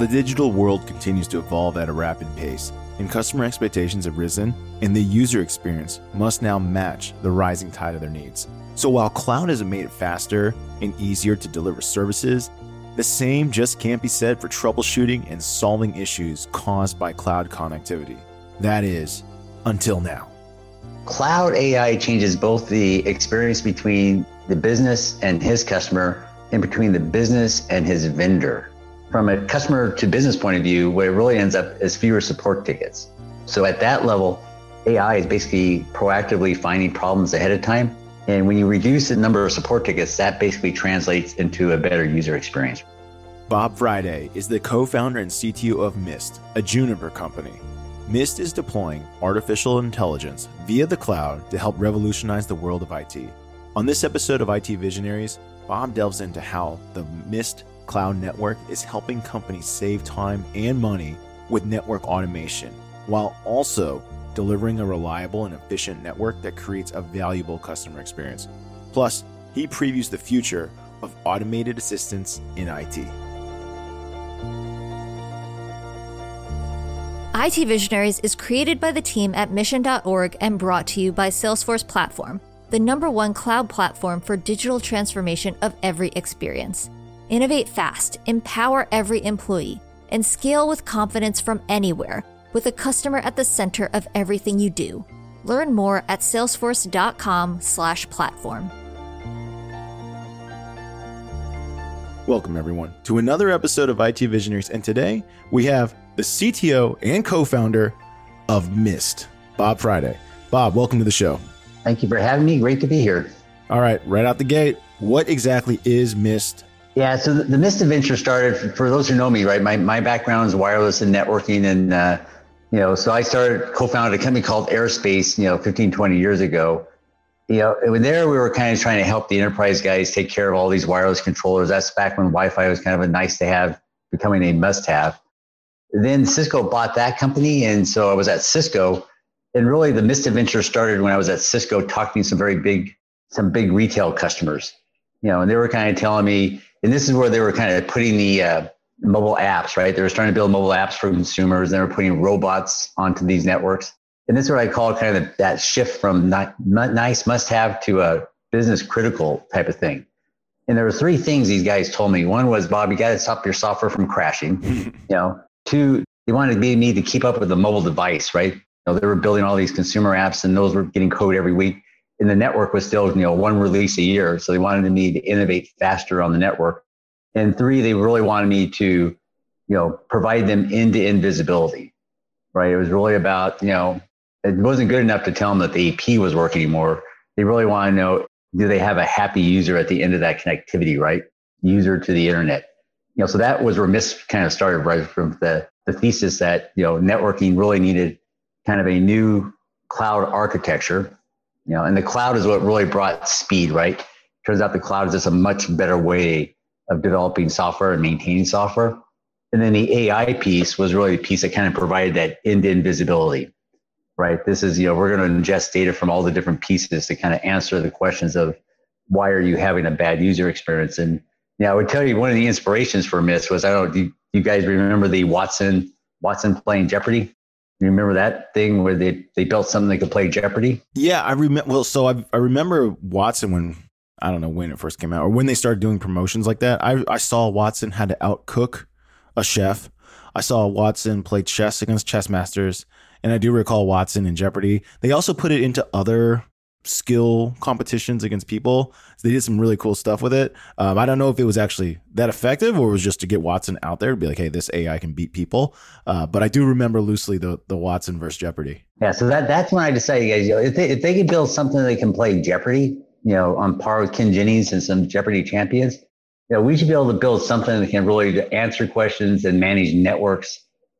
The digital world continues to evolve at a rapid pace, and customer expectations have risen, and the user experience must now match the rising tide of their needs. So while cloud has made it faster and easier to deliver services, the same just can't be said for troubleshooting and solving issues caused by cloud connectivity. That is, until now. Cloud AI changes both the experience between the business and his customer and between the business and his vendor from a customer to business point of view, what it really ends up is fewer support tickets. So at that level, AI is basically proactively finding problems ahead of time. And when you reduce the number of support tickets, that basically translates into a better user experience. Bob Friday is the co founder and CTO of Mist, a Juniper company. Mist is deploying artificial intelligence via the cloud to help revolutionize the world of IT. On this episode of IT Visionaries, Bob delves into how the Mist Cloud Network is helping companies save time and money with network automation, while also delivering a reliable and efficient network that creates a valuable customer experience. Plus, he previews the future of automated assistance in IT. IT Visionaries is created by the team at mission.org and brought to you by Salesforce Platform, the number one cloud platform for digital transformation of every experience. Innovate fast, empower every employee, and scale with confidence from anywhere with a customer at the center of everything you do. Learn more at salesforce.com/platform. Welcome everyone to another episode of IT Visionaries and today we have the CTO and co-founder of Mist, Bob Friday. Bob, welcome to the show. Thank you for having me. Great to be here. All right, right out the gate, what exactly is Mist yeah, so the, the Mist Adventure started for those who know me, right? My my background is wireless and networking, and uh, you know, so I started co-founded a company called Airespace, you know, 15, 20 years ago. You know, and there we were kind of trying to help the enterprise guys take care of all these wireless controllers. That's back when Wi-Fi was kind of a nice to have, becoming a must-have. Then Cisco bought that company, and so I was at Cisco. And really, the Mist Adventure started when I was at Cisco, talking to some very big, some big retail customers. You know, and they were kind of telling me, and this is where they were kind of putting the uh, mobile apps, right? They were starting to build mobile apps for consumers. They were putting robots onto these networks. And this is what I call kind of that shift from not, not nice must have to a business critical type of thing. And there were three things these guys told me. One was, Bob, you got to stop your software from crashing. you know, two, they wanted me to keep up with the mobile device, right? You know, they were building all these consumer apps and those were getting code every week and the network was still, you know, one release a year. So they wanted me to innovate faster on the network. And three, they really wanted me to, you know, provide them end-to-end visibility, right? It was really about, you know, it wasn't good enough to tell them that the AP was working anymore. They really want to know, do they have a happy user at the end of that connectivity, right? User to the internet. You know, so that was where Mist kind of started right from the, the thesis that, you know, networking really needed kind of a new cloud architecture you know, and the cloud is what really brought speed, right? Turns out the cloud is just a much better way of developing software and maintaining software. And then the AI piece was really the piece that kind of provided that end-to-end visibility, right? This is, you know, we're going to ingest data from all the different pieces to kind of answer the questions of why are you having a bad user experience? And yeah, I would tell you one of the inspirations for Mist was I don't know, do you guys remember the Watson Watson playing Jeopardy? You remember that thing where they, they built something that could play Jeopardy? Yeah, I remember. Well, so I, I remember Watson when I don't know when it first came out or when they started doing promotions like that. I, I saw Watson had to outcook a chef. I saw Watson play chess against chess masters, and I do recall Watson in Jeopardy. They also put it into other skill competitions against people. So they did some really cool stuff with it. Um, I don't know if it was actually that effective or it was just to get Watson out there to be like, hey, this AI can beat people. Uh, but I do remember loosely the the Watson versus Jeopardy. Yeah, so that that's when I decided, guys, you know, if they if they can build something that can play Jeopardy, you know, on par with Ken Jennings and some Jeopardy champions, you know, we should be able to build something that can really answer questions and manage networks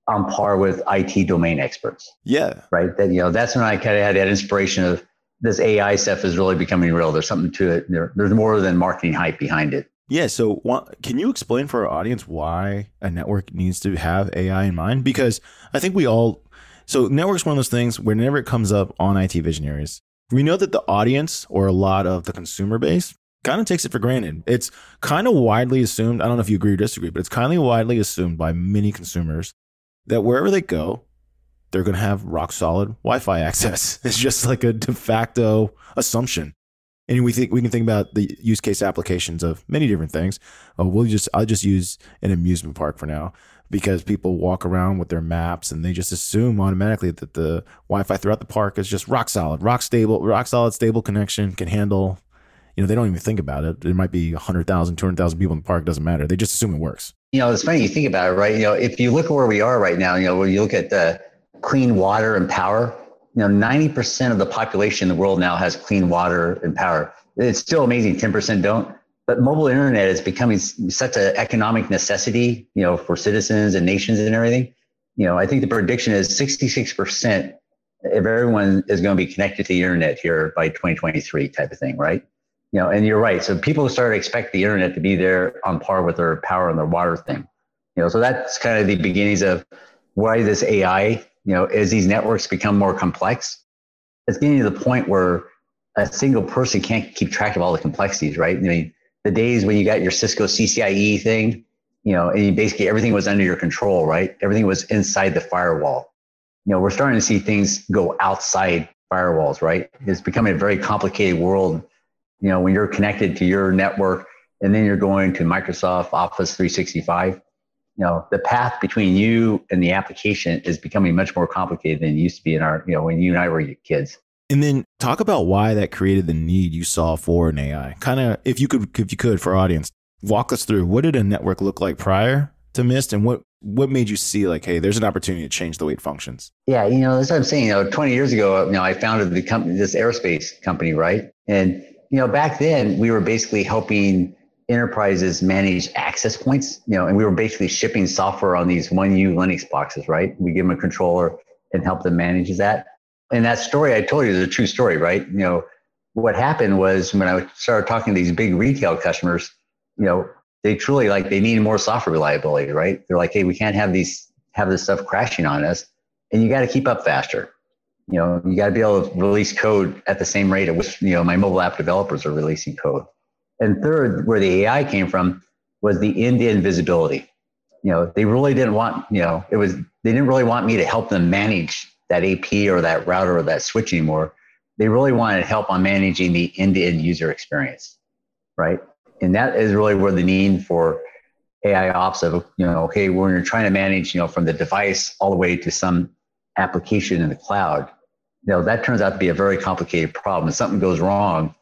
on par with IT domain experts. Yeah. Right. That you know, that's when I kind of had that inspiration of this AI stuff is really becoming real. There's something to it. There, there's more than marketing hype behind it. Yeah. So, can you explain for our audience why a network needs to have AI in mind? Because I think we all, so network's one of those things whenever it comes up on IT visionaries, we know that the audience or a lot of the consumer base kind of takes it for granted. It's kind of widely assumed. I don't know if you agree or disagree, but it's kind of widely assumed by many consumers that wherever they go, they're going to have rock solid Wi-Fi access. It's just like a de facto assumption. And we think we can think about the use case applications of many different things. Uh, we'll just I'll just use an amusement park for now because people walk around with their maps and they just assume automatically that the Wi-Fi throughout the park is just rock solid, rock stable, rock solid stable connection can handle. You know, they don't even think about it. There might be 100,000, 200,000 people in the park. Doesn't matter. They just assume it works. You know, it's funny you think about it, right? You know, if you look at where we are right now, you know, when you look at the clean water and power, you know, 90% of the population in the world now has clean water and power. It's still amazing, 10% don't. But mobile internet is becoming such an economic necessity, you know, for citizens and nations and everything. You know, I think the prediction is 66% if everyone is going to be connected to the internet here by 2023 type of thing, right? You know, and you're right. So people start to expect the internet to be there on par with their power and their water thing. You know, so that's kind of the beginnings of why this AI you know, as these networks become more complex, it's getting to the point where a single person can't keep track of all the complexities, right? I mean, the days when you got your Cisco CCIE thing, you know, and basically everything was under your control, right? Everything was inside the firewall. You know, we're starting to see things go outside firewalls, right? It's becoming a very complicated world. You know, when you're connected to your network and then you're going to Microsoft Office 365, you know the path between you and the application is becoming much more complicated than it used to be in our you know when you and I were kids. And then talk about why that created the need you saw for an AI. Kind of, if you could, if you could, for our audience, walk us through what did a network look like prior to Mist, and what what made you see like, hey, there's an opportunity to change the way it functions? Yeah, you know, that's what I'm saying. You know, 20 years ago, you know, I founded the company, this Airespace company, right? And you know, back then we were basically helping enterprises manage access points, you know, and we were basically shipping software on these 1U Linux boxes, right? We give them a controller and help them manage that. And that story I told you is a true story, right? You know, what happened was when I started talking to these big retail customers, you know, they truly like they needed more software reliability, right? They're like, hey, we can't have these have this stuff crashing on us, and you got to keep up faster. You know, you got to be able to release code at the same rate at which you know my mobile app developers are releasing code. And third, where the AI came from was the end-to-end visibility. You know, they really didn't want, you know, it was they didn't really want me to help them manage that AP or that router or that switch anymore. They really wanted help on managing the end-to-end user experience, right? And that is really where the need for AI ops of, you know, okay, when you're trying to manage, you know, from the device all the way to some application in the cloud, you know, that turns out to be a very complicated problem. If something goes wrong,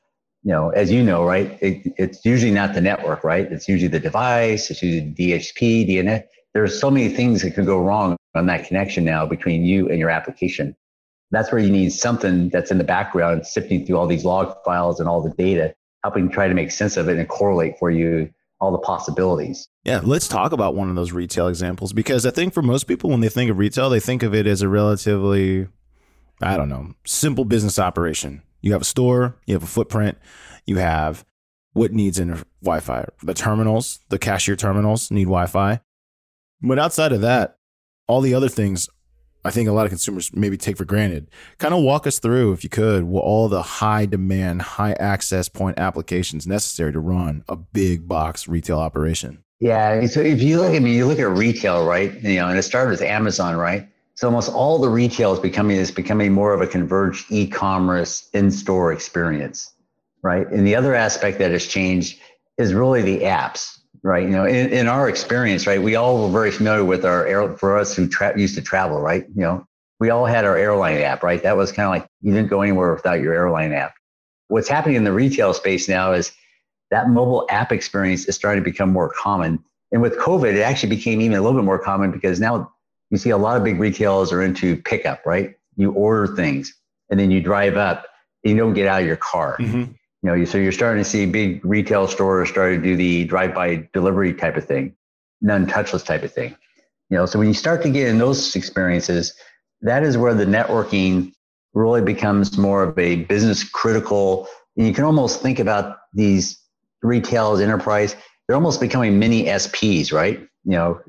you know, as you know, right, it, it's usually not the network, right? It's usually the device, it's usually DHCP, DNS. There's so many things that can go wrong on that connection now between you and your application. That's where you need something that's in the background, sifting through all these log files and all the data, helping try to make sense of it and correlate for you all the possibilities. Yeah, let's talk about one of those retail examples because I think for most people, when they think of retail, they think of it as a relatively, I don't know, simple business operation you have a store, you have a footprint, you have what needs in Wi Fi. The terminals, the cashier terminals need Wi Fi. But outside of that, all the other things I think a lot of consumers maybe take for granted. Kind of walk us through, if you could, what all the high demand, high access point applications necessary to run a big box retail operation. Yeah. So if you look at me, you look at retail, right? You know, and it started with Amazon, right? So almost all the retail is becoming is becoming more of a converged e-commerce in-store experience, right? And the other aspect that has changed is really the apps, right? You know, in, in our experience, right, we all were very familiar with our air for us who tra- used to travel, right? You know, we all had our airline app, right? That was kind of like you didn't go anywhere without your airline app. What's happening in the retail space now is that mobile app experience is starting to become more common. And with COVID, it actually became even a little bit more common because now you see a lot of big retailers are into pickup, right? You order things and then you drive up and you don't get out of your car. Mm-hmm. You know, so you're starting to see big retail stores starting to do the drive-by delivery type of thing, non-touchless type of thing. You know, so when you start to get in those experiences, that is where the networking really becomes more of a business critical. And you can almost think about these retail enterprise, they're almost becoming mini SPs, right? You know,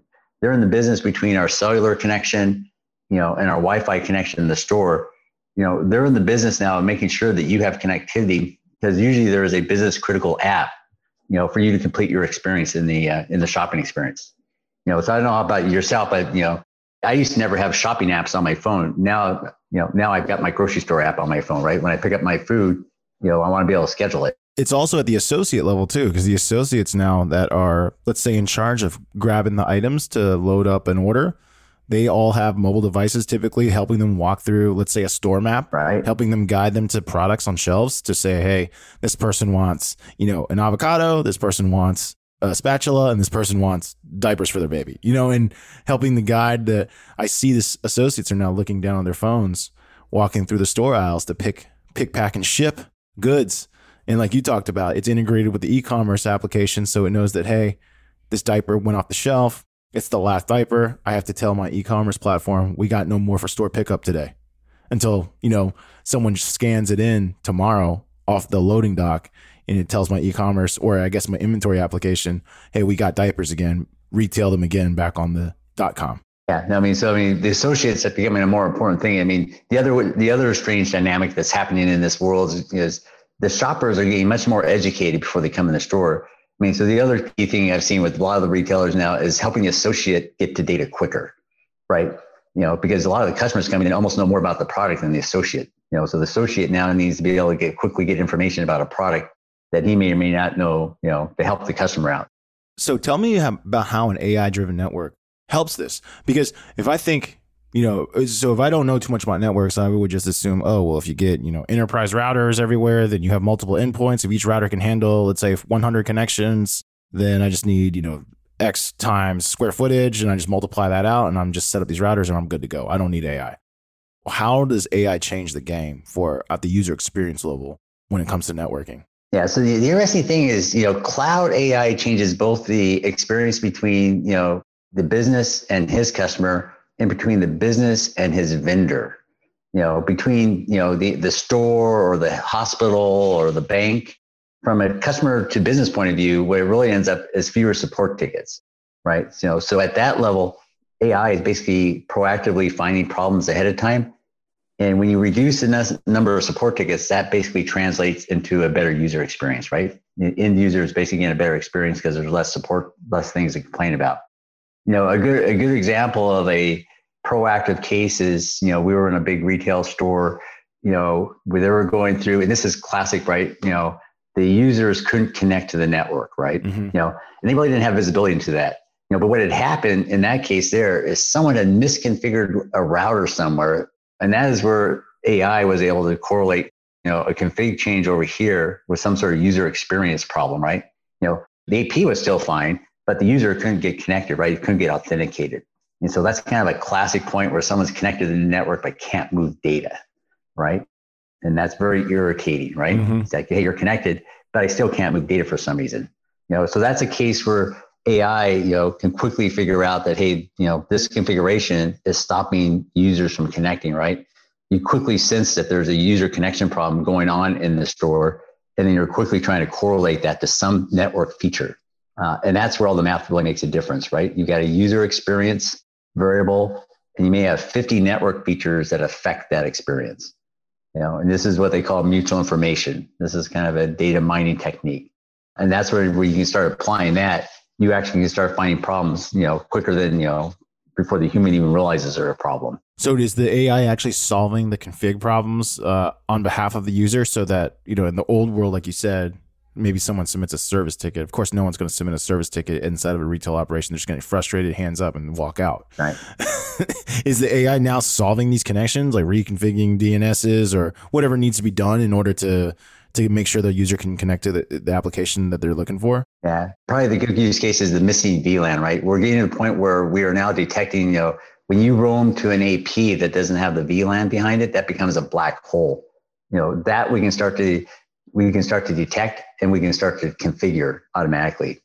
they're in the business between our cellular connection, you know, and our Wi-Fi connection in the store. You know, they're in the business now of making sure that you have connectivity because usually there is a business critical app, you know, for you to complete your experience in the uh, in the shopping experience. You know, so I don't know about yourself, but you know, I used to never have shopping apps on my phone. Now, you know, now I've got my grocery store app on my phone. Right when I pick up my food, you know, I want to be able to schedule it. It's also at the associate level too, because the associates now that are, let's say, in charge of grabbing the items to load up an order, they all have mobile devices typically helping them walk through, let's say, a store map, right? Helping them guide them to products on shelves to say, hey, this person wants, you know, an avocado, this person wants a spatula, and this person wants diapers for their baby, you know, and helping the guide that I see this associates are now looking down on their phones, walking through the store aisles to pick, pick, pack, and ship goods. And like you talked about, it's integrated with the e-commerce application. So it knows that, hey, this diaper went off the shelf it's the last diaper. I have to tell my e-commerce platform we got no more for store pickup today until, you know, someone scans it in tomorrow off the loading dock and it tells my e-commerce or I guess my inventory application, hey, we got diapers again, retail them again back on the dot com. Yeah, No, I mean, so I mean, the associates are becoming a more important thing. I mean, the other the other strange dynamic that's happening in this world is, is the shoppers are getting much more educated before they come in the store. I mean, so the other key thing I've seen with a lot of the retailers now is helping the associate get to data quicker, right? You know, because a lot of the customers come in almost know more about the product than the associate. You know, so the associate now needs to be able to get quickly get information about a product that he may or may not know, you know, to help the customer out. So tell me about how an AI driven network helps this. Because if I think you know, uh, so if I don't know too much about networks, I would just assume, oh, well, if you get, you know, enterprise routers everywhere, then you have multiple endpoints. If each router can handle, let's say, 100 connections, then I just need, you know, X times square footage and I just multiply that out and I'm just set up these routers and I'm good to go. I don't need AI. How does AI change the game for at the user experience level when it comes to networking? Yeah. So the, the interesting thing is, you know, cloud AI changes both the experience between, you know, the business and his customer in between the business and his vendor you know between you know the the store or the hospital or the bank. From a customer to business point of view what it really ends up is fewer support tickets right? You know so at that level ai is basically proactively finding problems ahead of time. And when you reduce the number of support tickets that basically translates into a better user experience right? End user is basically getting a better experience because there's less support less things to complain about you know a good a good example of a proactive case is, you know, we were in a big retail store, you know, where they were going through, and this is classic, right? You know, the users couldn't connect to the network, right? Mm-hmm. You know, and they really didn't have visibility into that. You know, but what had happened in that case there is someone had misconfigured a router somewhere, and that is where AI was able to correlate, you know, a config change over here with some sort of user experience problem, right? You know, the AP was still fine, but the user couldn't get connected, right? It couldn't get authenticated. And so that's kind of a classic point where someone's connected to the network but can't move data, right? And that's very irritating, right? Mm-hmm. It's like, hey, you're connected, but I still can't move data for some reason. You know, so that's a case where AI, you know, can quickly figure out that, hey, you know, this configuration is stopping users from connecting, right? You quickly sense that there's a user connection problem going on in the store, and then you're quickly trying to correlate that to some network feature. Uh, and that's where all the math really makes a difference, right? You've got a user experience variable, and you may have 50 network features that affect that experience. You know, and this is what they call mutual information. This is kind of a data mining technique. And that's where, where you can start applying that. You actually can start finding problems, you know, quicker than, you know, before the human even realizes they're a problem. So is the AI actually solving the config problems uh, on behalf of the user so that, you know, in the old world, like you said, maybe someone submits a service ticket. Of course, no one's going to submit a service ticket inside of a retail operation. They're just going to get frustrated, hands up, and walk out. Right. Is the AI now solving these connections, like reconfiguring DNSs or whatever needs to be done in order to to make sure the user can connect to the, the application that they're looking for? Yeah, probably the good use case is the missing VLAN. Right. We're getting to the point where we are now detecting, you know, when you roam to an AP that doesn't have the VLAN behind it, that becomes a black hole. You know, that we can start to we can start to detect and we can start to configure automatically.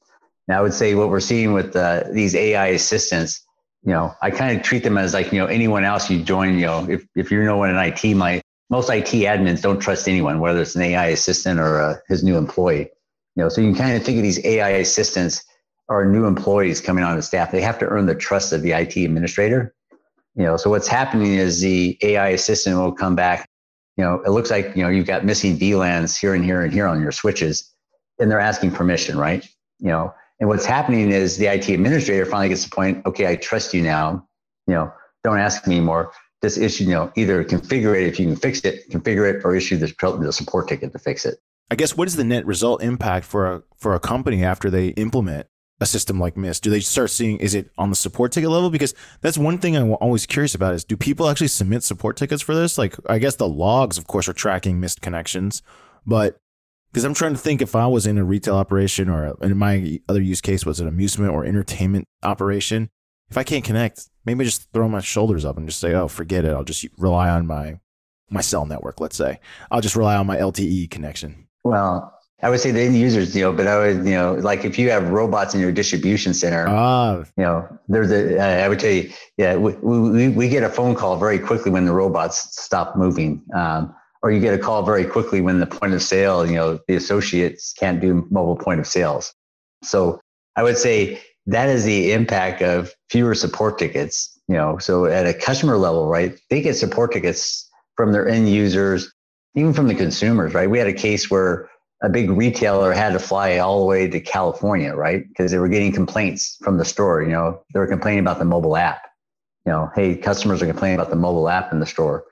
Now, I would say what we're seeing with uh, these AI assistants, you know, I kind of treat them as like, you know, anyone else you join, you know, if, if you're no one in IT, my most IT admins don't trust anyone, whether it's an AI assistant or uh, his new employee. You know, so you can kind of think of these AI assistants are new employees coming on the staff. They have to earn the trust of the IT administrator. You know, so what's happening is the AI assistant will come back you know, it looks like, you know, you've got missing VLANs here and here and here on your switches, and they're asking permission, right? You know, and what's happening is the IT administrator finally gets the point, okay, I trust you now. You know, don't ask me anymore. This issue, you know, either configure it if you can fix it, configure it, or issue the support ticket to fix it. I guess what is the net result impact for a for a company after they implement a system like Mist? Do they start seeing is it on the support ticket level? Because that's one thing I'm always curious about is do people actually submit support tickets for this? Like I guess the logs, of course, are tracking Mist connections, but because I'm trying to think if I was in a retail operation or in my other use case was an amusement or entertainment operation, if I can't connect, maybe just throw my shoulders up and just say, "Oh, forget it. I'll just rely on my my cell network." Let's say I'll just rely on my LTE connection. Well, I would say the end users, you know, but I would, you know, like if you have robots in your distribution center, ah. you know, there's a, I would tell you, yeah, we, we, we get a phone call very quickly when the robots stop moving. Um, or you get a call very quickly when the point of sale, you know, the associates can't do mobile point of sales. So I would say that is the impact of fewer support tickets, you know, so at a customer level, right, they get support tickets from their end users, even from the consumers, right? We had a case where a big retailer had to fly all the way to California, right? Because they were getting complaints from the store. You know, they were complaining about the mobile app. You know, hey, customers are complaining about the mobile app in the store.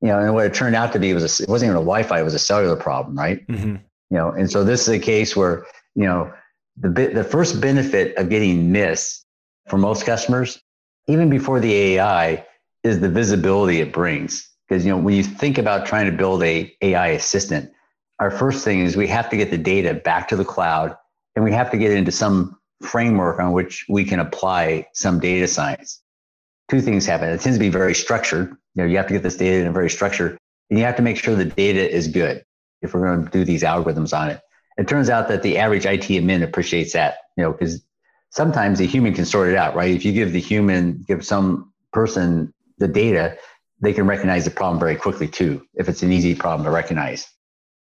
You know, and what it turned out to be was a, it wasn't even a Wi-Fi; it was a cellular problem, right? Mm-hmm. You know, and so this is a case where you know the the first benefit of getting Mist for most customers, even before the AI, is the visibility it brings. Because you know, when you think about trying to build a AI assistant our first thing is we have to get the data back to the cloud and we have to get into some framework on which we can apply some data science. Two things happen. It tends to be very structured. You know, you have to get this data in a very structured, and you have to make sure the data is good if we're going to do these algorithms on it. It turns out that the average IT admin appreciates that, you know, because sometimes the human can sort it out, right? If you give the human, give some person the data, they can recognize the problem very quickly too, if it's an easy problem to recognize.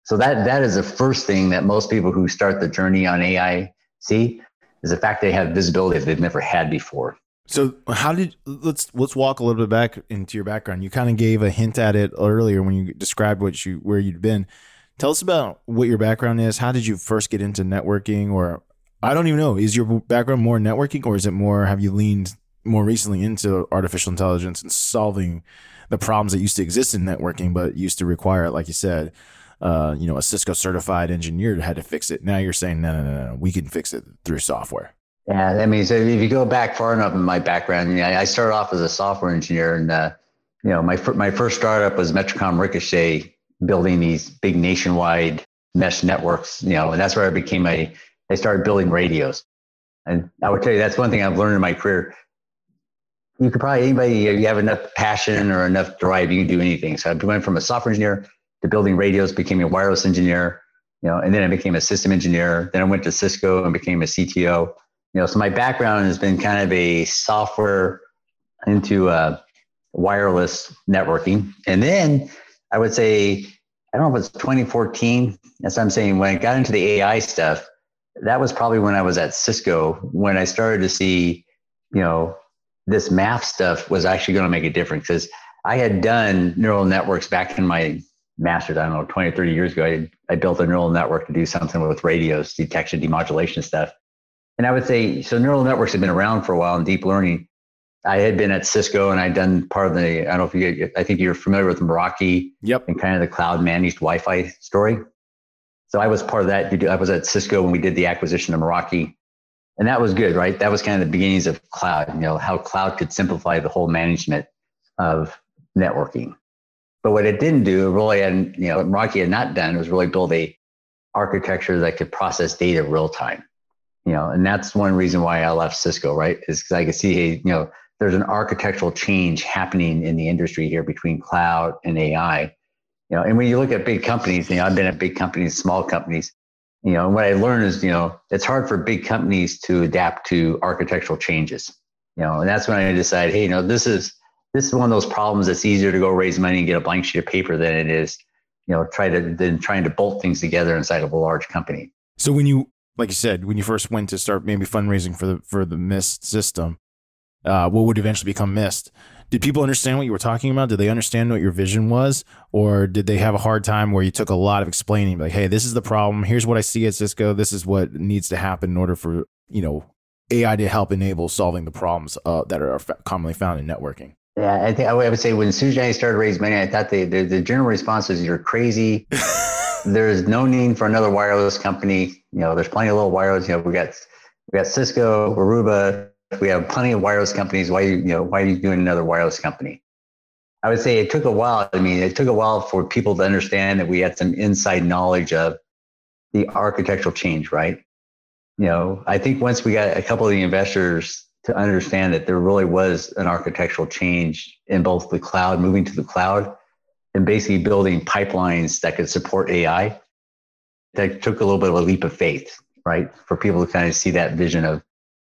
So that that is the first thing that most people who start the journey on AI see is the fact they have visibility that they've never had before. So how did let's let's walk a little bit back into your background. You kind of gave a hint at it earlier when you described what you where you'd been. Tell us about what your background is. How did you first get into networking or I don't even know. Is your background more networking or is it more have you leaned more recently into artificial intelligence and solving the problems that used to exist in networking but used to require like you said uh, you know, a Cisco certified engineer had to fix it. Now you're saying, no, no, no, no, we can fix it through software. Yeah, I mean, so if you go back far enough in my background, I started off as a software engineer, and uh, you know, my my first startup was Metricom Ricochet, building these big nationwide mesh networks. You know, and that's where I became a. I started building radios, and I would tell you that's one thing I've learned in my career. You could probably anybody you have enough passion or enough drive, you can do anything. So I went from a software engineer to building radios, became a wireless engineer, you know, and then I became a system engineer. Then I went to Cisco and became a CTO. You know, so my background has been kind of a software into uh, wireless networking. And then I would say, I don't know if it's 2014. As I'm saying, when I got into the AI stuff, that was probably when I was at Cisco when I started to see, you know, this math stuff was actually going to make a difference because I had done neural networks back in my mastered, I don't know, 20 or 30 years ago, I, I built a neural network to do something with radios, detection, demodulation stuff. And I would say, so neural networks have been around for a while in deep learning. I had been at Cisco and I'd done part of the, I don't know if you, I think you're familiar with Meraki yep. and kind of the cloud managed Wi-Fi story. So I was part of that. I was at Cisco when we did the acquisition of Meraki. And that was good, right? That was kind of the beginnings of cloud, you know, how cloud could simplify the whole management of networking. But what it didn't do, really, and you know, what Meraki had not done was really build a architecture that could process data real time. You know, and that's one reason why I left Cisco, right? Is because I could see, hey, you know, there's an architectural change happening in the industry here between cloud and AI. You know, and when you look at big companies, you know, I've been at big companies, small companies. You know, and what I learned is, you know, it's hard for big companies to adapt to architectural changes. You know, and that's when I decided, hey, you know, this is this is one of those problems that's easier to go raise money and get a blank sheet of paper than it is, you know, try to than trying to bolt things together inside of a large company. So when you, like you said, when you first went to start maybe fundraising for the for the Mist system, uh, what would eventually become Mist, did people understand what you were talking about? Did they understand what your vision was, or did they have a hard time where you took a lot of explaining, like, "Hey, this is the problem. Here's what I see at Cisco. This is what needs to happen in order for you know AI to help enable solving the problems uh, that are commonly found in networking." Yeah, I think I would say when Susan and I started raising money, I thought the, the, the general response was, "You're crazy. there's no need for another wireless company. You know, there's plenty of little wireless. You know, we got we got Cisco, Aruba, we have plenty of wireless companies. Why you, you know, why are you doing another wireless company? I would say it took a while. I mean, it took a while for people to understand that we had some inside knowledge of the architectural change, right? You know, I think once we got a couple of the investors to understand that there really was an architectural change in both the cloud, moving to the cloud, and basically building pipelines that could support AI, that took a little bit of a leap of faith, right? For people to kind of see that vision of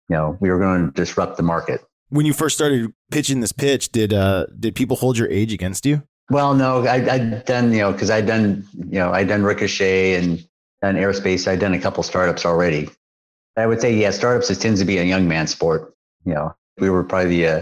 you know, we were going to disrupt the market. When you first started pitching this pitch, did uh, did people hold your age against you? Well, no, I, I'd done, you know, because I'd done, you know, I'd done Ricochet and done Airespace. I'd done a couple startups already. I would say, yeah, startups it tends to be a young man sport. You know, we were probably the uh,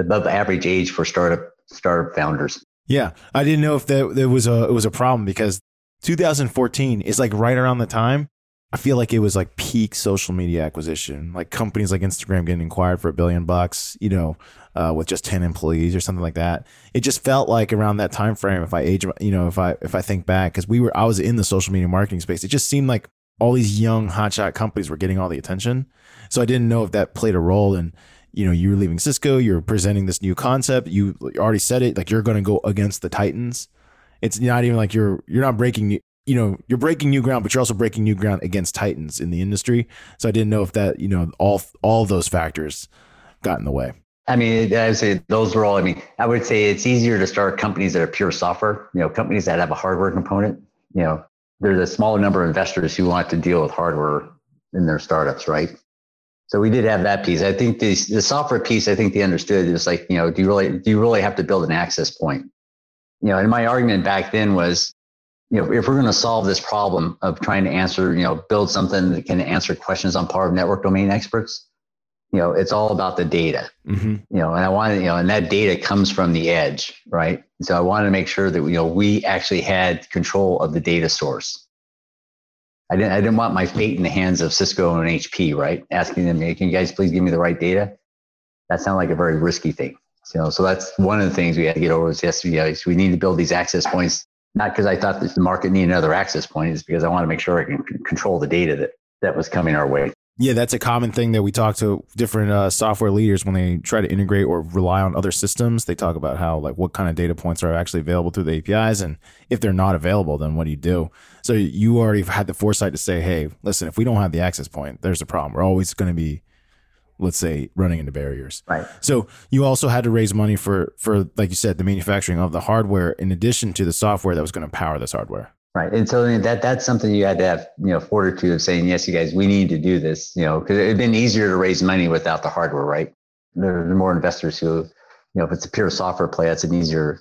above average age for startup startup founders. Yeah, I didn't know if that there was a it was a problem because 2014 is like right around the time I feel like it was like peak social media acquisition, like companies like Instagram getting acquired for a billion bucks, you know, uh, with just ten employees or something like that. It just felt like around that time frame. If I age, you know, if I if I think back, because we were, I was in the social media marketing space. It just seemed like all these young hotshot companies were getting all the attention. So I didn't know if that played a role in, you know, you were leaving Cisco, you're presenting this new concept. You already said it, like you're going to go against the Titans. It's not even like you're you're not breaking you know, you're breaking new ground, but you're also breaking new ground against titans in the industry. So I didn't know if that, you know, all all those factors got in the way. I mean, I would say those were all. I mean, I would say it's easier to start companies that are pure software. You know, companies that have a hardware component. You know, there's a smaller number of investors who want to deal with hardware in their startups, right? So we did have that piece. I think the the software piece. I think they understood. It's like, you know, do you really do you really have to build an access point? You know, and my argument back then was you know, if we're going to solve this problem of trying to answer, you know, build something that can answer questions on par of network domain experts, you know, it's all about the data, mm-hmm. you know, and I wanted, you know, and that data comes from the edge, right? So I wanted to make sure that, you know, we actually had control of the data source. I didn't, I didn't want my fate in the hands of Cisco and HP, right? Asking them, hey, can you guys please give me the right data? That sounded like a very risky thing. So, so that's one of the things we had to get over is yes, we need to build these access points not because I thought that the market needed another access point, it's because I want to make sure I can control the data that, that was coming our way. Yeah, that's a common thing that we talk to different uh, software leaders when they try to integrate or rely on other systems. They talk about how like what kind of data points are actually available through the APIs, and if they're not available, then what do you do? So you already had the foresight to say, hey, listen, if we don't have the access point, there's a problem. We're always going to be let's say running into barriers. Right. So you also had to raise money for for like you said the manufacturing of the hardware in addition to the software that was going to power this hardware. Right. And so that that's something you had to have, you know, fortitude of saying, yes, you guys, we need to do this, you know, because it'd been easier to raise money without the hardware, right? There are more investors who, you know, if it's a pure software play, that's an easier,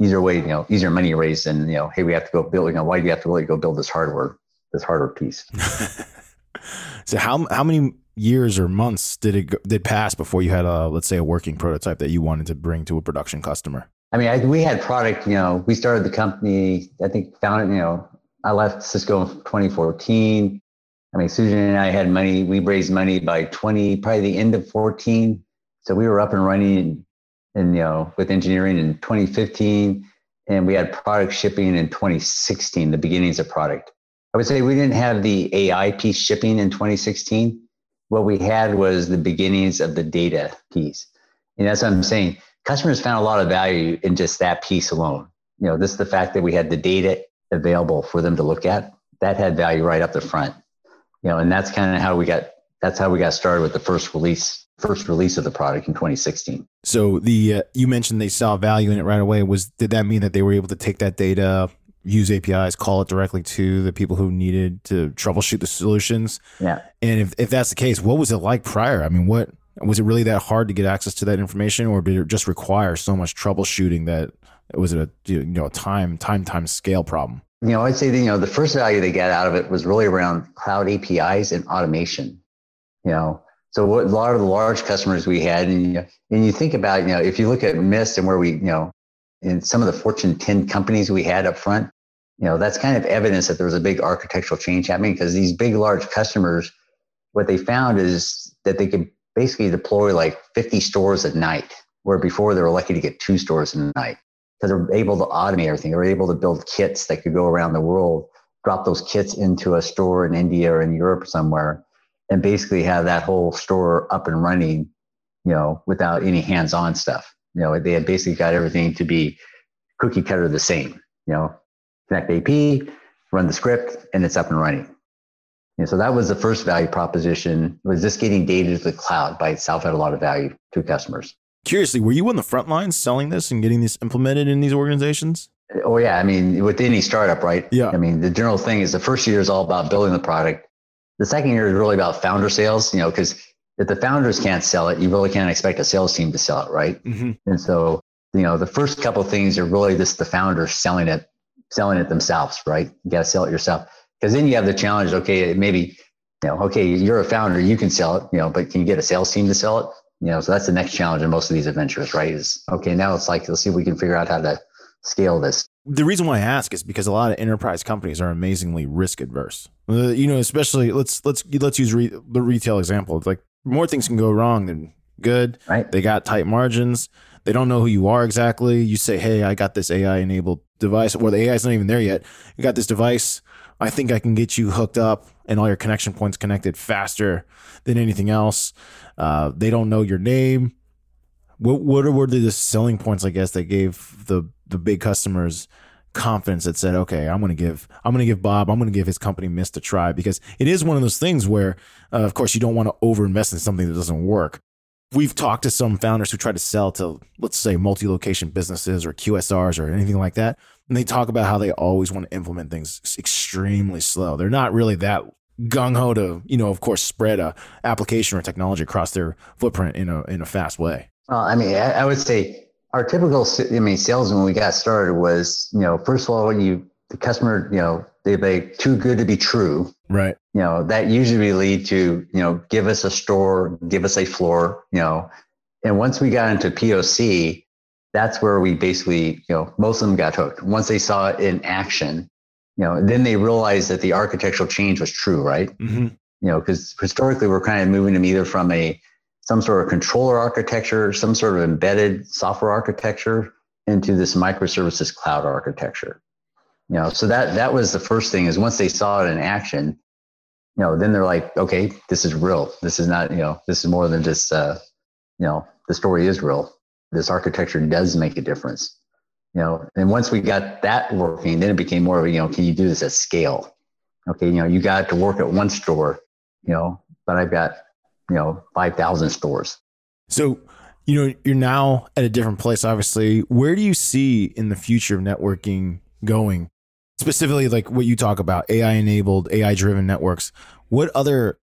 easier way, you know, easier money raise than, you know, hey, we have to go build, you know, why do you have to really go build this hardware, this hardware piece? so how how many years or months did it go, did pass before you had a let's say a working prototype that you wanted to bring to a production customer? I mean, I, we had product. You know, we started the company. I think founded. You know, I left Cisco in 2014. I mean, Susan and I had money. We raised money by 20, probably the end of 14. So we were up and running, and you know, with engineering in 2015, and we had product shipping in 2016. The beginnings of product. I would say we didn't have the AI piece shipping in 2016 what we had was the beginnings of the data piece. And that's what I'm saying. Customers found a lot of value in just that piece alone. You know, this is the fact that we had the data available for them to look at. That had value right up the front. You know, and that's kind of how we got that's how we got started with the first release first release of the product in 2016. So the uh, you mentioned they saw value in it right away. Was did that mean that they were able to take that data, use APIs, call it directly to the people who needed to troubleshoot the solutions. Yeah. And if, if that's the case, what was it like prior? I mean, what was it really that hard to get access to that information or did it just require so much troubleshooting that it was it a you know a time time time scale problem? You know, I'd say that, you know the first value they get out of it was really around cloud APIs and automation. You know, So what a lot of the large customers we had, and you, and you think about, you know, if you look at Mist and where we, you know, in some of the Fortune 10 companies we had up front, you know, that's kind of evidence that there was a big architectural change happening because these big, large customers, what they found is that they could basically deploy like 50 stores at night, where before they were lucky to get two stores a night because they're able to automate everything. They're able to build kits that could go around the world, drop those kits into a store in India or in Europe somewhere, and basically have that whole store up and running, you know, without any hands-on stuff. You know, they had basically got everything to be cookie cutter the same. You know, connect AP, run the script, and it's up and running. And so that was the first value proposition was just getting data to the cloud by itself had a lot of value to customers. Curiously, were you on the front lines selling this and getting this implemented in these organizations? Oh yeah, I mean, with any startup, right? Yeah. I mean, the general thing is the first year is all about building the product. The second year is really about founder sales, you know, because if the founders can't sell it, you really can't expect a sales team to sell it, right? Mm-hmm. And so, you know, the first couple of things are really just the founders selling it, selling it themselves, right? You got to sell it yourself because then you have the challenge. Okay, maybe you know, okay, you're a founder, you can sell it, you know, but can you get a sales team to sell it? You know, so that's the next challenge in most of these adventures, right? Is okay, now it's like let's see if we can figure out how to scale this. The reason why I ask is because a lot of enterprise companies are amazingly risk adverse. Uh, you know, especially let's let's let's use re- the retail example. It's like more things can go wrong than good. Right. They got tight margins. They don't know who you are exactly. You say, "Hey, I got this AI enabled device," or the AI is not even there yet. You got this device. I think I can get you hooked up and all your connection points connected faster than anything else. Uh, they don't know your name. What what were the selling points? I guess that gave the the big customers confidence that said, okay, I'm going to give, I'm going to give Bob, I'm going to give his company Mist a try because it is one of those things where, uh, of course, you don't want to overinvest in something that doesn't work. We've talked to some founders who try to sell to, let's say, multi location businesses or QSRs or anything like that. And they talk about how they always want to implement things extremely slow. They're not really that gung ho to, you know, of course, spread a application or technology across their footprint in a in a fast way. Well, I mean, I, I would say our typical, I mean, sales when we got started was, you know, first of all, you the customer, you know, they they too good to be true. Right. You know, that usually lead to, you know, give us a store, give us a floor, you know. And once we got into POC, that's where we basically, you know, most of them got hooked. Once they saw it in action, you know, then they realized that the architectural change was true, right? Mm-hmm. You know, because historically we're kind of moving them either from a some sort of controller architecture, some sort of embedded software architecture into this microservices cloud architecture. You know, so that that was the first thing is once they saw it in action, you know, then they're like, okay, this is real. This is not, you know, this is more than just, uh, you know, the story is real. This architecture does make a difference you know and once we got that working then it became more of a you know can you do this at scale okay you know you got to work at one store you know but i've got you know 5000 stores. So you know you're now at a different place obviously. Where do you see in the future of networking going? Specifically like what you talk about ai enabled ai driven networks. What other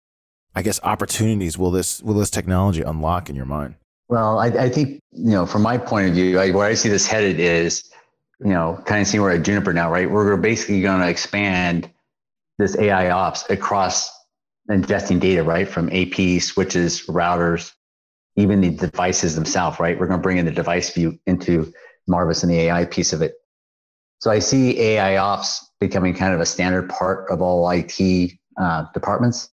i guess opportunities will this will this technology unlock in your mind? Well, I, I, think, you know, from my point of view, I, where I see this headed is, you know, kind of seeing we're at Juniper now, right? We're basically going to expand this AI ops across ingesting data, right? From AP, switches, routers, even the devices themselves, right? We're going to bring in the device view into Marvis and the AI piece of it. So I see AI ops becoming kind of a standard part of all IT uh, departments.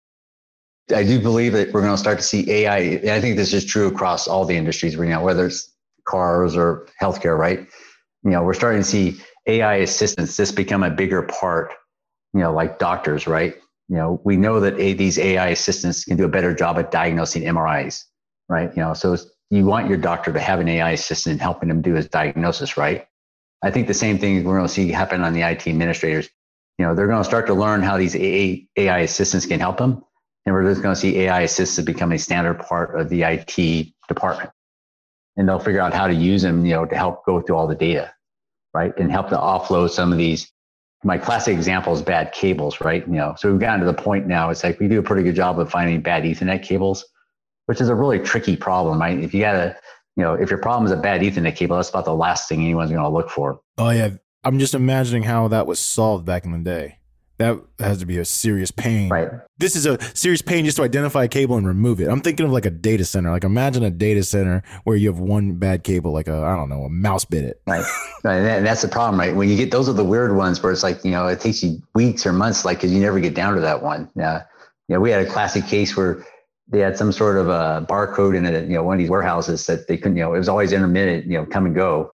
I do believe that we're going to start to see AI. And I think this is true across all the industries right now, whether it's cars or healthcare, right? You know, we're starting to see AI assistants just become a bigger part, you know, like doctors, right? You know, we know that these AI assistants can do a better job at diagnosing MRIs, right? You know, so you want your doctor to have an AI assistant helping him do his diagnosis, right? I think the same thing we're going to see happen on the IT administrators. You know, they're going to start to learn how these AI assistants can help them and we're just going to see AI assistants become a standard part of the IT department. And they'll figure out how to use them, you know, to help go through all the data, right? And help to offload some of these. My classic example is bad cables, right? You know, so we've gotten to the point now, it's like we do a pretty good job of finding bad Ethernet cables, which is a really tricky problem, right? If you got to, you know, if your problem is a bad Ethernet cable, that's about the last thing anyone's going to look for. Oh, yeah. I'm just imagining how that was solved back in the day that has to be a serious pain. Right. This is a serious pain just to identify a cable and remove it. I'm thinking of like a data center. Like imagine a data center where you have one bad cable, like a I don't know, a mouse bit it. Right. right. And that's the problem, right? When you get those are the weird ones where it's like you know it takes you weeks or months, like because you never get down to that one. Yeah. You know, we had a classic case where they had some sort of a barcode in it, you know, one of these warehouses that they couldn't, you know, it was always intermittent, you know, come and go.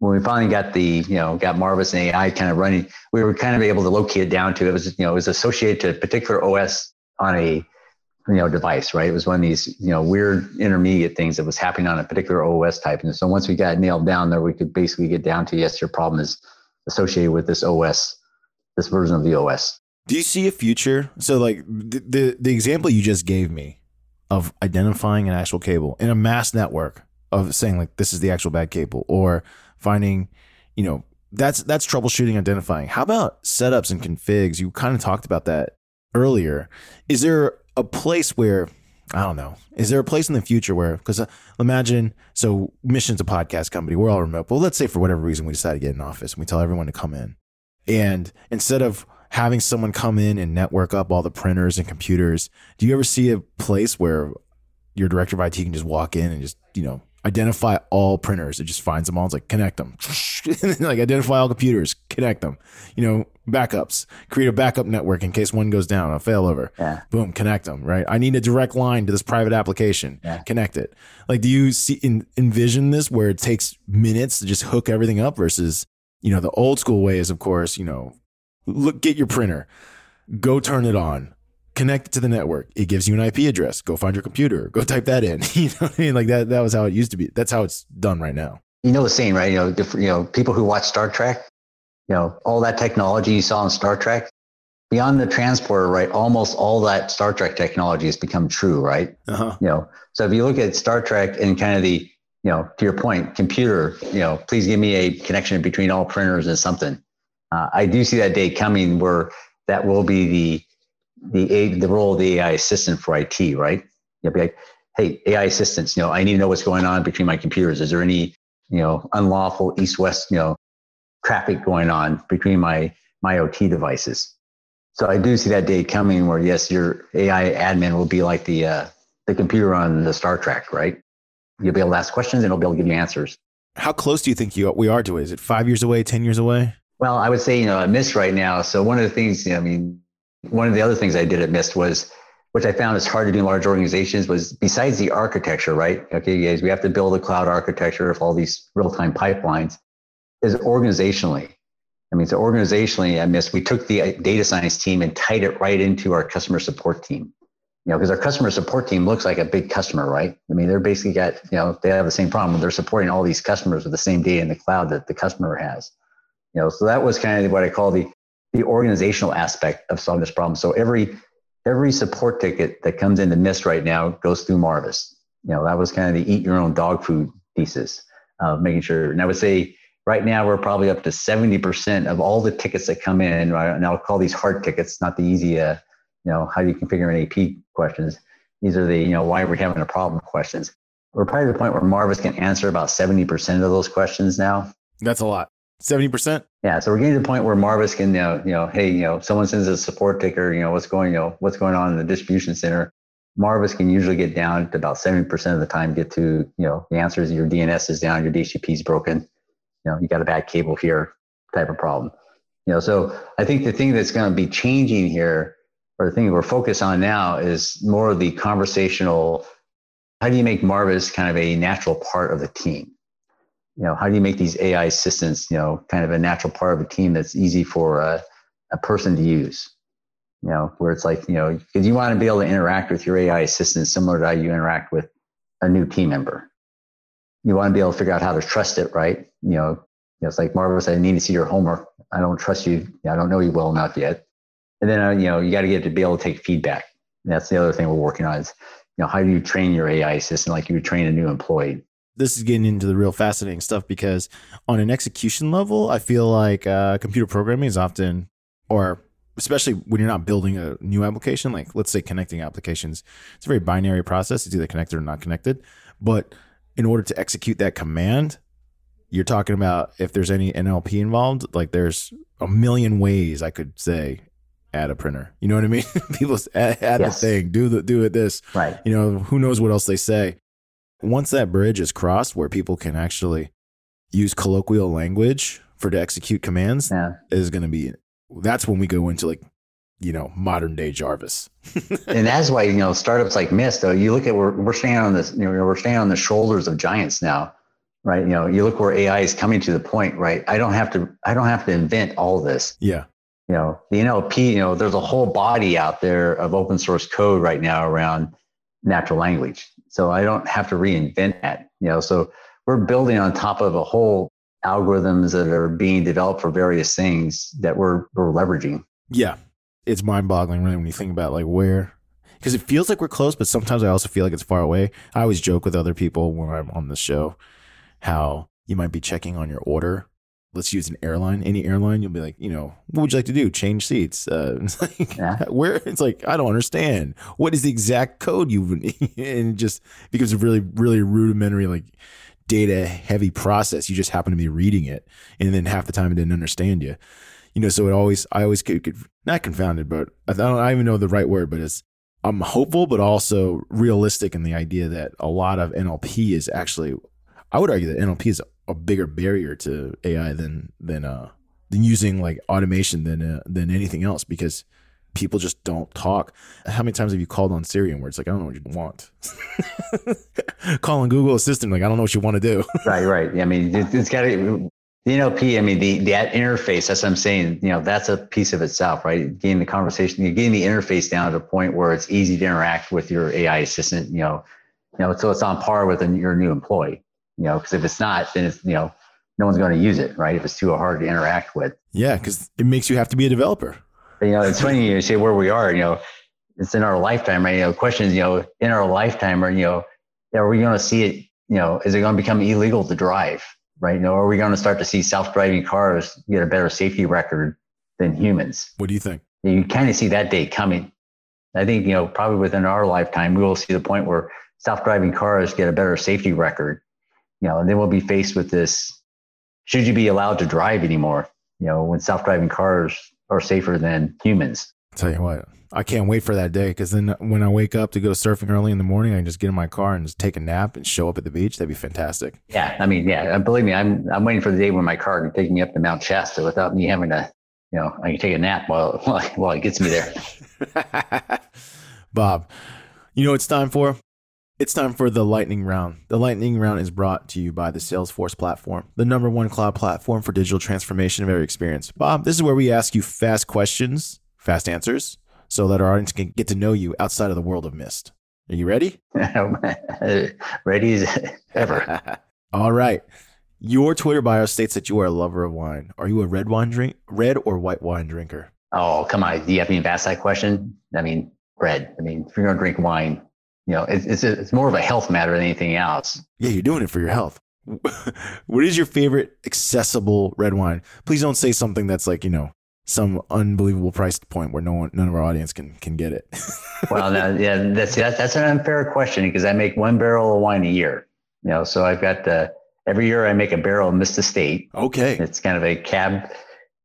When we finally got the, you know, got Marvis and AI kind of running, we were kind of able to locate it down to it was, you know, it was associated to a particular OS on a, you know, device, right? It was one of these, you know, weird intermediate things that was happening on a particular OS type. And so once we got nailed down there, we could basically get down to yes, your problem is associated with this OS, this version of the OS. Do you see a future? So, like the, the the example you just gave me of identifying an actual cable in a mass network of saying like this is the actual bad cable or finding, you know, that's that's troubleshooting, identifying. How about setups and configs? You kind of talked about that earlier. Is there a place where I don't know. Is there a place in the future where, because uh, imagine, so Mission's a podcast company, we're all remote, but let's say for whatever reason we decide to get an office and we tell everyone to come in. And instead of having someone come in and network up all the printers and computers. Do you ever see a place where your director of IT can just walk in and just, you know, identify all printers. It just finds them all. It's like connect them, like identify all computers, connect them. You know, backups. Create a backup network in case one goes down, a failover. Yeah. Boom, connect them. Right. I need a direct line to this private application. Yeah. Connect it. Like, do you see in, envision this where it takes minutes to just hook everything up versus you know the old school way is of course you know look get your printer, go turn it on, connect to the network. It gives you an IP address. Go find your computer. Go type that in. you know what I mean? Like that. That was how it used to be. That's how it's done right now. You know the saying, right? You know, different, you know, people who watch Star Trek, you know, all that technology you saw in Star Trek, beyond the transporter, right? Almost all that Star Trek technology has become true, right? Uh-huh. You know, so if you look at Star Trek and kind of the, you know, to your point, computer, you know, please give me a connection between all printers and something uh, I do see that day coming where that will be the the the role of the AI assistant for IT, right? You'll be like, hey, AI assistants, you know, I need to know what's going on between my computers. Is there any, you know, unlawful east-west, you know, traffic going on between my my OT devices? So I do see that day coming where yes, your AI admin will be like the uh, the computer on the Star Trek, right? You'll be able to ask questions and it'll be able to give you answers. How close do you think you we are to it? Is it five years away, ten years away? Well, I would say, you know, a miss right now. So one of the things, you know, I mean, one of the other things I did at Mist was, which I found is hard to do in large organizations, was besides the architecture, right? Okay, guys, we have to build a cloud architecture of all these real-time pipelines. Is organizationally. I mean, so organizationally at Mist, we took the uh, data science team and tied it right into our customer support team. You know, because our customer support team looks like a big customer, right? I mean, they're basically got, you know, they have the same problem. They're supporting all these customers with the same data in the cloud that the customer has. You know, so that was kind of what I call the the organizational aspect of solving this problem. So every every support ticket that comes into Mist right now goes through Marvis. You know, that was kind of the eat your own dog food thesis of making sure. And I would say right now we're probably up to 70% of all the tickets that come in. Right? And I'll call these hard tickets, not the easy, uh, you know, how do you configure an AP questions. These are the, you know, why are we having a problem questions. We're probably at the point where Marvis can answer about 70% of those questions now. That's a lot. Seventy percent. Yeah, so we're getting to the point where Marvis can, you know, you know, hey, you know, someone sends a support ticker, you know, what's going, you know, what's going on in the distribution center. Marvis can usually get down to about seventy percent of the time. Get to, you know, the answers. Your DNS is down, your DHCP is broken. You know, you got a bad cable here, type of problem. You know, so I think the thing that's going to be changing here, or the thing we're focused on now, is more of the conversational. How do you make Marvis kind of a natural part of the team? You know, how do you make these AI assistants, you know, kind of a natural part of a team that's easy for a, a person to use? You know, where it's like, you know, because you want to be able to interact with your AI assistant similar to how you interact with a new team member. You want to be able to figure out how to trust it, right? You know, you know it's like Marvel said, I need to see your homework. I don't trust you. I don't know you well enough yet. And then, uh, you know, you got to get to be able to take feedback. And that's the other thing we're working on is, you know, how do you train your AI assistant like you would train a new employee? This is getting into the real fascinating stuff because on an execution level, I feel like uh, computer programming is often, or especially when you're not building a new application, like let's say connecting applications, it's a very binary process. It's either connected or not connected. But in order to execute that command, you're talking about if there's any NLP involved, like there's a million ways I could say add a printer. You know what I mean? People add, add Yes. the thing, do the do it this. Right. You know, who knows what else they say. Once that bridge is crossed where people can actually use colloquial language for to execute commands Yeah. is going to be that's when we go into like you know modern day Jarvis. and that's why you know startups like Mist. Though you look at we're we're standing on this, you know, we're standing on the shoulders of giants now, right? You know, you look where AI is coming to the point, right? I don't have to I don't have to invent all this. yeah. You know, the NLP. You know, there's a whole body out there of open source code right now around natural language. So I don't have to reinvent that. You know, so we're building on top of a whole algorithms that are being developed for various things that we're we're leveraging. Yeah. It's mind boggling really when you think about like where because it feels like we're close, but sometimes I also feel like it's far away. I always joke with other people when I'm on the show how you might be checking on your order. Let's use an airline, any airline. You'll be like, you know, what would you like to do? Change seats. Uh, it's like, Yeah. where it's like, I don't understand. What is the exact code you would, and just becomes a really, really rudimentary, like data heavy process. You just happen to be reading it. And then half the time it didn't understand you you know, so it always, I always could, get not confounded, but I don't, I don't even know the right word, but it's, I'm hopeful, but also realistic in the idea that a lot of NLP is actually, I would argue that NLP is a bigger barrier to AI than, than, uh, than using like automation than, uh, than anything else because people just don't talk. How many times have you called on Siri and where it's like, I don't know what you want? Calling Google Assistant, like, I don't know what you want to do. Right, right. I mean, it, it's got to, the NLP, I mean, the, the interface, that's what I'm saying, you know, that's a piece of itself, right? Getting the conversation, you're getting the interface down to a point where it's easy to interact with your AI assistant, you know, you know, so it's on par with a, your new employee, you know, because if it's not, then it's, you know, no one's going to use it, right? If it's too hard to interact with. yeah. Cause it makes you have to be a developer. But, you know, it's funny you say where we are, you know, it's in our lifetime, right? You know, questions, you know, in our lifetime, or, you know, are we going to see it, you know, is it going to become illegal to drive, right? You know, are we going to start to see self-driving cars get a better safety record than humans? What do you think? You kind of see that day coming. I think, you know, probably within our lifetime, we will see the point where self-driving cars get a better safety record, you know, and then we'll be faced with this, should you be allowed to drive anymore? You know, when self-driving cars are safer than humans. Tell you what, I can't wait for that day because then when I wake up to go surfing early in the morning, I can just get in my car and just take a nap and show up at the beach. That'd be fantastic. Yeah, I mean, yeah, uh, believe me, I'm I'm waiting for the day when my car can take me up to Mount Shasta without me having to, you know, I can take a nap while while, while it gets me there. Bob, you know what it's time for? It's time for the lightning round. The lightning round is brought to you by the Salesforce platform, the number one cloud platform for digital transformation of every experience. Bob, this is where we ask you fast questions, fast answers, so that our audience can get to know you outside of the world of Mist. Are you ready? Ready as ever. All right. Your Twitter bio states that you are a lover of wine. Are you a red wine drink, red or white wine drinker? Oh, come on. Do you have me to ask that question? I mean, red. I mean, if you're going to drink wine, you know, it's, it's, it's more of a health matter than anything else. Yeah, you're doing it for your health. what is your favorite accessible red wine? Please don't say something that's like, you know, some unbelievable price point where no one, none of our audience can can get it. Well, now, yeah, that's, that's, that's an unfair question because I make one barrel of wine a year, you know, so I've got the, every year I make a barrel of Mist Estate. okay. It's kind of a cab,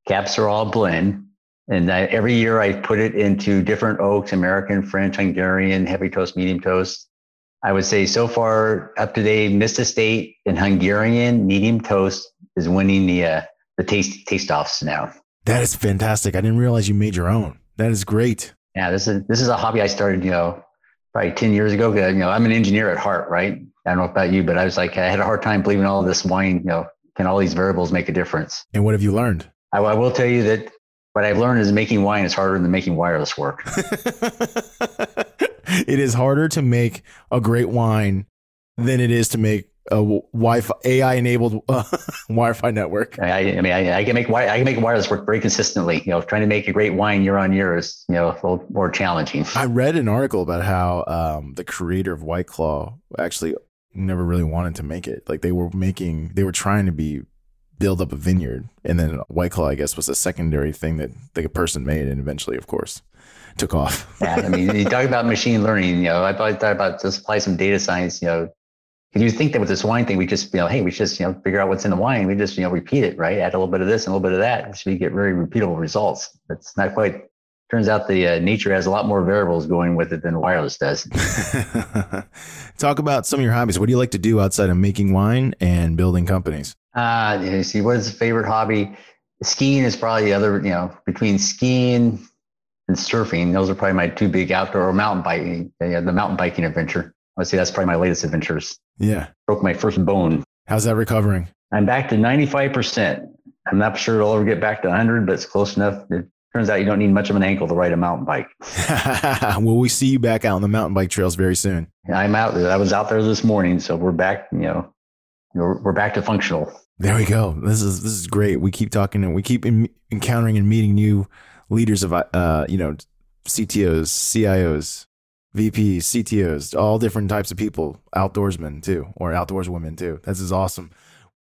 cab Syrah blend. And I, every year I put it into different oaks, American, French, Hungarian, heavy toast, medium toast. I would say so far up to date, Mist Estate and Hungarian medium toast is winning the, uh, the taste, taste offs now. That is fantastic. I didn't realize you made your own. That is great. Yeah, this is this is a hobby I started, you know, probably ten years ago. You know, I'm an engineer at heart, right? I don't know about you, but I was like, I had a hard time believing all this wine. You know, can all these variables make a difference? And what have you learned? I, I will tell you that what I've learned is making wine is harder than making wireless work. it is harder to make a great wine than it is to make a Wi-Fi AI enabled uh, Wi-Fi network. I, I mean, I, I can make wi- I can make wireless work very consistently. You know, trying to make a great wine year on year is you know a little more challenging. I read an article about how um, the creator of White Claw actually never really wanted to make it. Like they were making, they were trying to be build up a vineyard, and then White Claw, I guess, was a secondary thing that the person made, and eventually, of course, took off. Yeah, I mean, you talk about machine learning. You know, I probably thought about just apply some data science. You know, because you think that with this wine thing, we just you know, hey, we just you know figure out what's in the wine. We just you know repeat it, right? Add a little bit of this and a little bit of that, so we get very repeatable results. That's not quite turns out the uh, nature has a lot more variables going with it than wireless does. Talk about some of your hobbies. What do you like to do outside of making wine and building companies? Uh, you see, what is the favorite hobby? Skiing is probably the other, you know, between skiing and surfing. Those are probably my two big outdoor or mountain biking. Yeah, the mountain biking adventure. Let's see, that's probably my latest adventures. Yeah. Broke my first bone. How's that recovering? I'm back to 95%. I'm not sure it'll ever get back to 100, but it's close enough. It turns out you don't need much of an ankle to ride a mountain bike. Will we see you back out on the mountain bike trails very soon? I'm out. I was out there this morning, so we're back. You know, we're, we're back to functional. There we go. This is this is great. We keep talking and we keep in, encountering and meeting new leaders of uh, you know, CTOs, CIOs, VPs, CTOs, all different types of people, outdoorsmen too, or outdoors women too. This is awesome.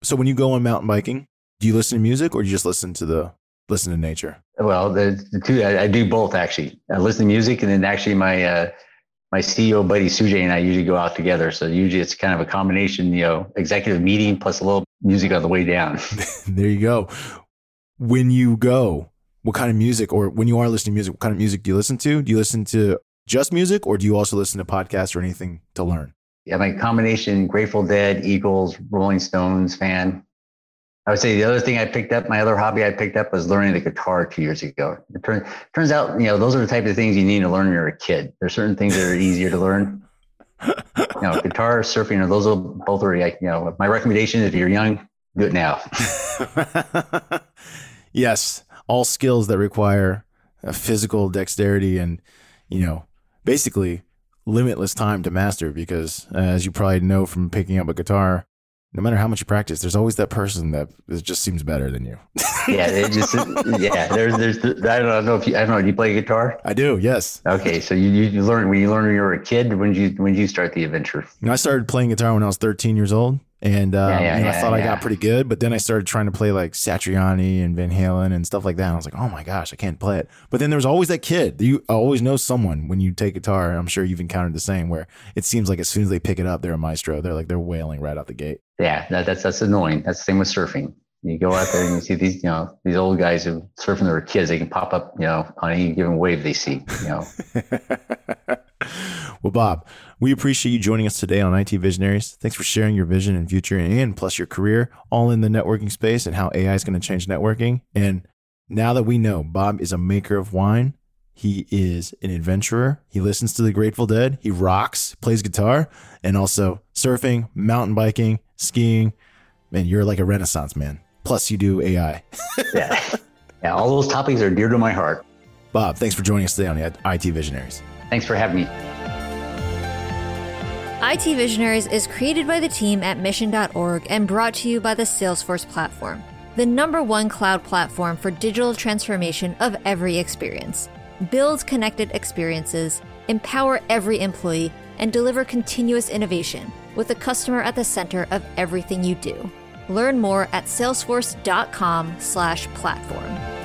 So when you go on mountain biking, do you listen to music or do you just listen to the listen to nature? Well, the, the two I, I, do both actually. I listen to music, and then actually my uh, my CEO buddy Sujai and I usually go out together. So usually it's kind of a combination, you know, executive meeting plus a little music on the way down. there you go. When you go, what kind of music, or when you are listening to music, what kind of music do you listen to? Do you listen to just music, or do you also listen to podcasts or anything to learn? Yeah, my combination Grateful Dead, Eagles, Rolling Stones fan. I would say the other thing I picked up, my other hobby I picked up was learning the guitar two years ago. It turn, turns out, you know, those are the type of things you need to learn when you're a kid. There's certain things that are easier to learn. you know, guitar, surfing, or those are both are you know, my recommendation if you're young, do it now. yes, all skills that require physical dexterity and, you know, basically limitless time to master because uh, as you probably know from picking up a guitar, no matter how much you practice, there's always that person that just seems better than you. yeah, it just yeah. There's there's I don't know if you I don't know. Do you play guitar? I do. Yes. Okay, so you you learn when you learn when you were a kid. When did you when did you start the adventure? I started playing guitar when I was 13 years old. And uh, yeah, yeah, you know, yeah, I thought I got pretty good, but then I started trying to play like Satriani and Van Halen and stuff like that. And I was like, oh my gosh, I can't play it. But then there's always that kid. You always know someone when you take guitar. I'm sure you've encountered the same, where it seems like as soon as they pick it up, they're a maestro. They're like they're wailing right out the gate. Yeah, that, that's that's annoying. That's the same with surfing. You go out there and you see these, you know, these old guys who surf when they were kids. They can pop up, you know, on any given wave they see. You know. well, Bob, we appreciate you joining us today on IT Visionaries. Thanks for sharing your vision and future and plus your career all in the networking space and how AI is going to change networking. And now that we know Bob is a maker of wine, he is an adventurer. He listens to the Grateful Dead. He rocks, plays guitar, and also surfing, mountain biking, skiing. Man, you're like a renaissance man. Plus, you do AI. yeah. Yeah, all those topics are dear to my heart. Bob, thanks for joining us today on IT Visionaries. Thanks for having me. IT Visionaries is created by the team at mission.org and brought to you by the Salesforce platform, the number one cloud platform for digital transformation of every experience. Build connected experiences, empower every employee, and deliver continuous innovation with the customer at the center of everything you do. Learn more at salesforce.com/platform.